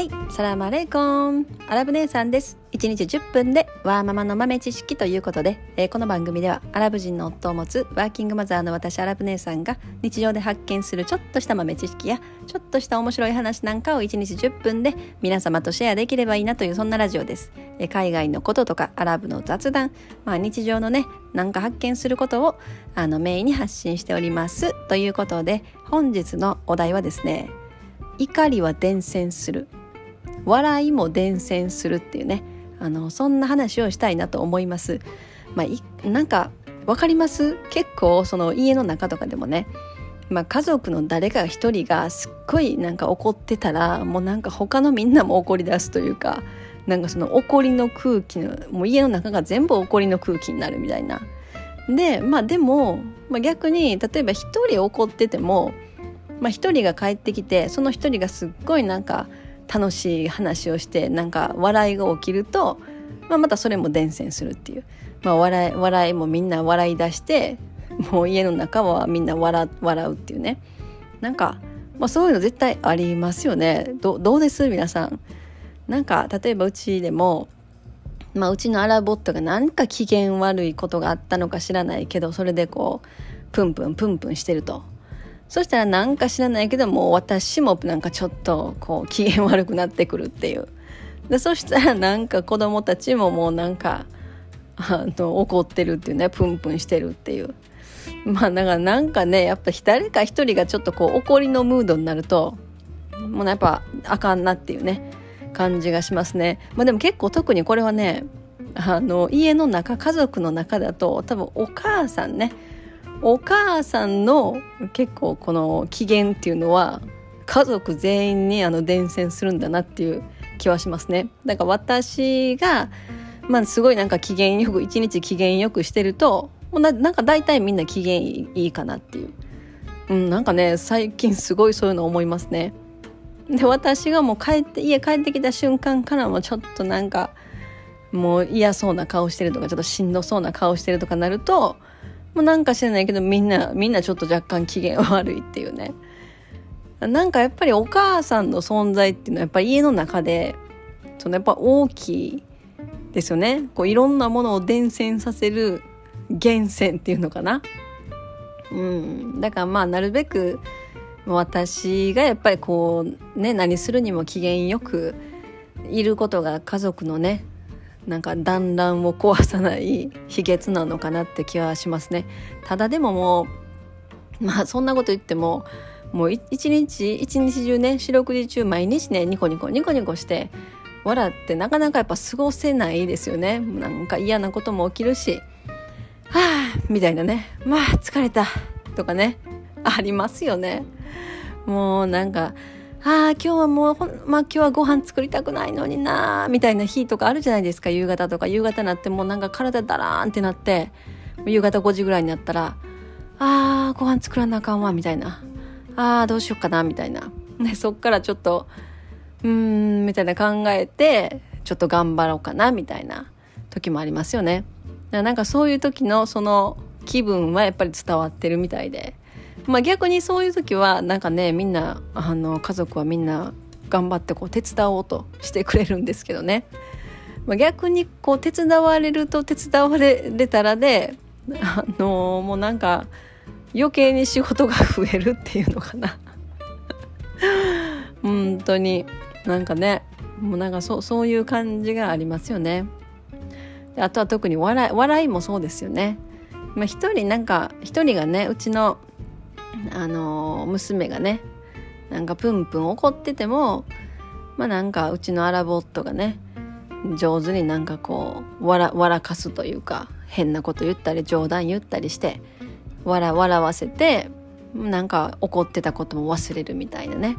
はい、サラマレイコン。アラブ姉さんです。1日10分でワーママの豆知識ということで、えー、この番組ではアラブ人の夫を持つワーキングマザーの私アラブ姉さんが日常で発見するちょっとした豆知識やちょっとした面白い話なんかを1日10分で皆様とシェアできればいいなというそんなラジオです、えー、海外のこととかアラブの雑談、まあ、日常のねなんか発見することをあのメインに発信しております。ということで本日のお題はですね怒りは伝染する。笑いも伝染するっていうねあのそんな話をしたいなと思います。まあ、なんか分かります？結構その家の中とかでもね、まあ、家族の誰か一人がすっごいなんか怒ってたらもうなんか他のみんなも怒り出すというかなんかその怒りの空気のもう家の中が全部怒りの空気になるみたいな。でまあでも、まあ、逆に例えば一人怒ってても、まあ、一人が帰ってきてその一人がすっごいなんか楽しい話をしてなんか笑いが起きると、まあ、またそれも伝染するっていう、まあ、笑い笑いもみんな笑い出してもう家の中はみんな笑笑うっていうね。なんか、まあ、そういうの絶対ありますよね。どどうです？皆さん。なんか例えばうちでもまあ、うちのアラボットがなんか機嫌悪いことがあったのか知らないけどそれでこうプンプンプンプンしてると。そしたらなんか知らないけどもう私もなんかちょっとこう機嫌悪くなってくるっていう。でそしたらなんか子供たちももうなんかあの怒ってるっていうね。プンプンしてるっていう。まあだからなんかねやっぱ誰か一人がちょっとこう怒りのムードになるともうやっぱあかんなっていうね感じがしますね。まあでも結構特にこれはねあの家の中家族の中だと多分お母さんねお母さんの結構この機嫌っていうのは家族全員にあの伝染するんだなっていう気はしますね。だから私が、まあ、すごいなんか機嫌よく一日機嫌よくしてるともうななんか大体みんな機嫌いいかなっていう、うん、なんかね最近すごいそういうの思いますね。で私がもう帰って家帰ってきた瞬間からもちょっとなんかもう嫌そうな顔してるとかちょっとしんどそうな顔してるとかなるともうなんか知らないけどみんなみんなちょっと若干機嫌悪いっていうね。なんかやっぱりお母さんの存在っていうのはやっぱり家の中でそのやっぱ大きいですよね。こういろんなものを伝染させる源泉っていうのかな。うん。だからまあなるべく私がやっぱりこうね何するにも機嫌よくいることが家族のねなんか団らんを壊さない秘訣なのかなって気はしますね。ただでももうまあそんなこと言ってももう一日一日中ね四六時中毎日ねニコニコニコニコして笑ってなかなかやっぱ過ごせないですよね。なんか嫌なことも起きるしはあみたいなね。まあ疲れたとかねありますよね。もうなんかああ今日はもうほんまあ今日はご飯作りたくないのになみたいな日とかあるじゃないですか。夕方とか。夕方になってもうなんか体だらーんってなって夕方5時ぐらいになったらああご飯作らなあかんわみたいな。ああどうしようかなみたいな。でそっからちょっとうーんみたいな考えてちょっと頑張ろうかなみたいな時もありますよね。なんかそういう時のその気分はやっぱり伝わってるみたいで。まあ、逆にそういう時はなんかねみんなあの家族はみんな頑張ってこう手伝おうとしてくれるんですけどね、まあ、逆にこう手伝われると手伝われたらであのもうなんか余計に仕事が増えるっていうのかな。本当に。なんかねもうなんかそうそういう感じがありますよね。あとは特に笑い笑いもそうですよね。まあ、一人なんか一人がねうちのあの娘がねなんかプンプン怒っててもまあなんかうちのアラボットがね上手になんかこう笑かすというか変なこと言ったり冗談言ったりして笑わせてなんか怒ってたことも忘れるみたいなね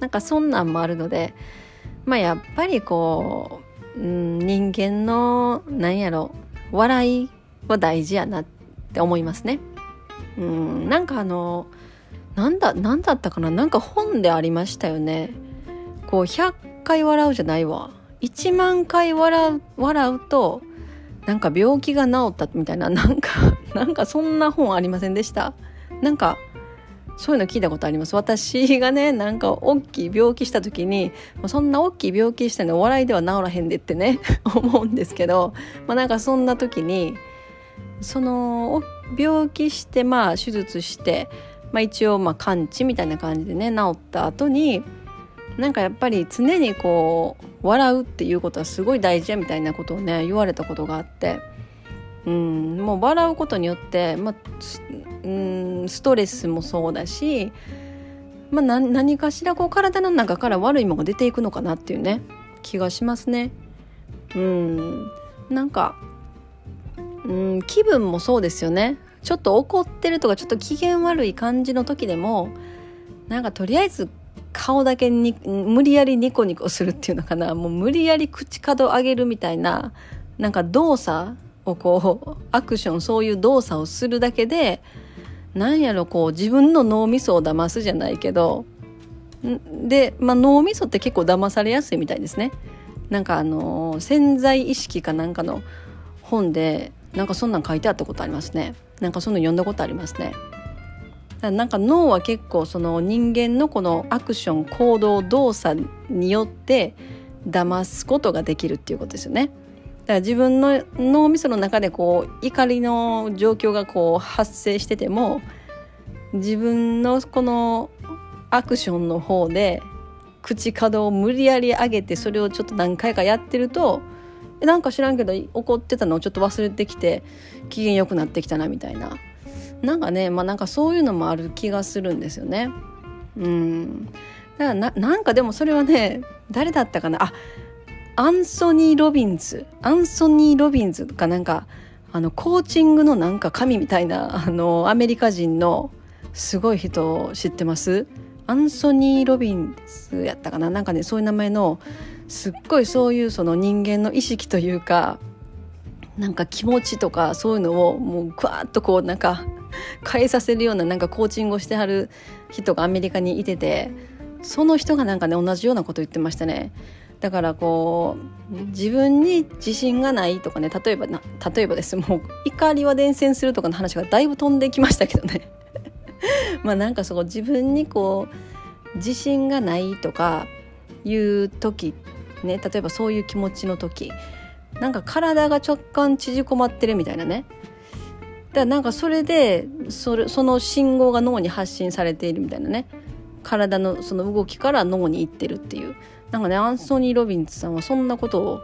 なんかそんなんもあるのでまあやっぱりこう、うん、人間のなんやろ笑いは大事やなって思いますね。うんなんかあのなんだなんだったかな？なんか本でありましたよね。こう100回笑うじゃないわ。1万回笑う笑うとなんか病気が治ったみたいな。なんか なんかそんな本ありませんでした？なんかそういうの聞いたことあります。私がねなんか大きい病気した時にそんな大きい病気してんの笑いでは治らへんでってね 思うんですけど、まあ、なんかそんな時にその病気してまあ手術して、まあ、一応まあ完治みたいな感じでね治った後になんかやっぱり常にこう笑うっていうことはすごい大事やみたいなことをね言われたことがあってうんもう笑うことによって、まあ、うんストレスもそうだし、まあ、何かしらこう体の中から悪いものが出ていくのかなっていうね気がしますね。うんなんかうん気分もそうですよねちょっと怒ってるとかちょっと機嫌悪い感じの時でもなんかとりあえず顔だけに無理やりニコニコするっていうのかな。もう無理やり口角上げるみたいななんか動作をこうアクションそういう動作をするだけでなんやろこう自分の脳みそを騙すじゃないけどで、まあ、脳みそって結構騙されやすいみたいですね。なんかあの潜在意識かなんかの本でなんかそんなん書いてあったことありますねなんかそんな読んだことありますねなんか脳は結構その人間のこのアクション行動動作によって騙すことができるっていうことですよね。だから自分の脳みその中でこう怒りの状況がこう発生してても自分のこのアクションの方で口角を無理やり上げてそれをちょっと何回かやってるとなんか知らんけど怒ってたのをちょっと忘れてきて機嫌良くなってきたなみたいな。なんかねまあなんかそういうのもある気がするんですよね。うん。だからなんかでもそれはね誰だったかな。あアンソニー・ロビンズ。アンソニー・ロビンズかなんかあのコーチングのなんか神みたいなあのアメリカ人のすごい人を知ってます？アンソニー・ロビンズやったかな。なんかねそういう名前のすっごいそういうその人間の意識というかなんか気持ちとかそういうのをもうグワーッとこうなんか変えさせるようななんかコーチングをしてはる人がアメリカにいててその人がなんかね同じようなこと言ってましたね。だからこう自分に自信がないとかね例えばな例えばですもう怒りは伝染するとかの話がだいぶ飛んできましたけどね まあなんかそこ自分にこう自信がないとかいう時ね例えばそういう気持ちの時なんか体が直感縮こまってるみたいなね。だからなんかそれでそれその信号が脳に発信されているみたいなね。体のその動きから脳に行ってるっていう。なんかねアンソニー・ロビンズさんはそんなことを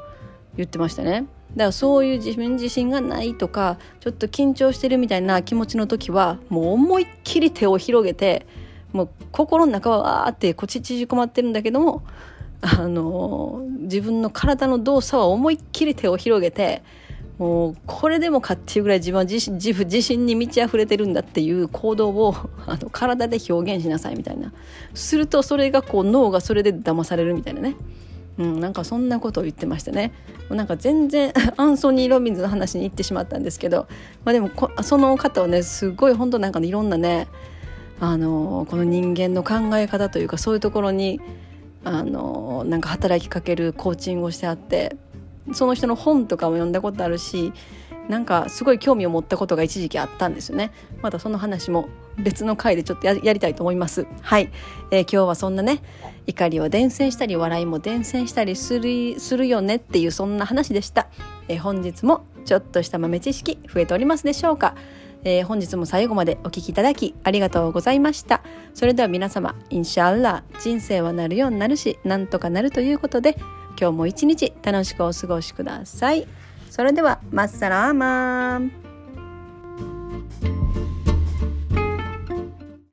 言ってましたね。だからそういう自分自信がないとかちょっと緊張してるみたいな気持ちの時はもう思いっきり手を広げてもう心の中はわーってこっち縮こまってるんだけどもあの自分の体の動作は思いっきり手を広げてもうこれでもかっていうぐらい自分は自自自信に満ち溢れてるんだっていう行動を あの体で表現しなさいみたいな。するとそれがこう脳がそれで騙されるみたいなね、うん、なんかそんなことを言ってましたね。なんか全然 アンソニー・ロビンズの話に行ってしまったんですけど、まあ、でもその方はねすごい本当なんか、ね、いろんなねあのこの人間の考え方というかそういうところにあのなんか働きかけるコーチングをしてあってその人の本とかも読んだことあるしなんかすごい興味を持ったことが一時期あったんですよね。またその話も別の回でちょっとやりたいと思います。はい、えー、今日はそんなね怒りを伝染したり笑いも伝染したりするするよねっていうそんな話でした、えー、本日もちょっとした豆知識増えておりますでしょうか？えー、本日も最後までお聴きいただきありがとうございました。それでは皆様、インシャアラ人生はなるようになるし、なんとかなるということで、今日も一日楽しくお過ごしください。それでは、マッサラーマン。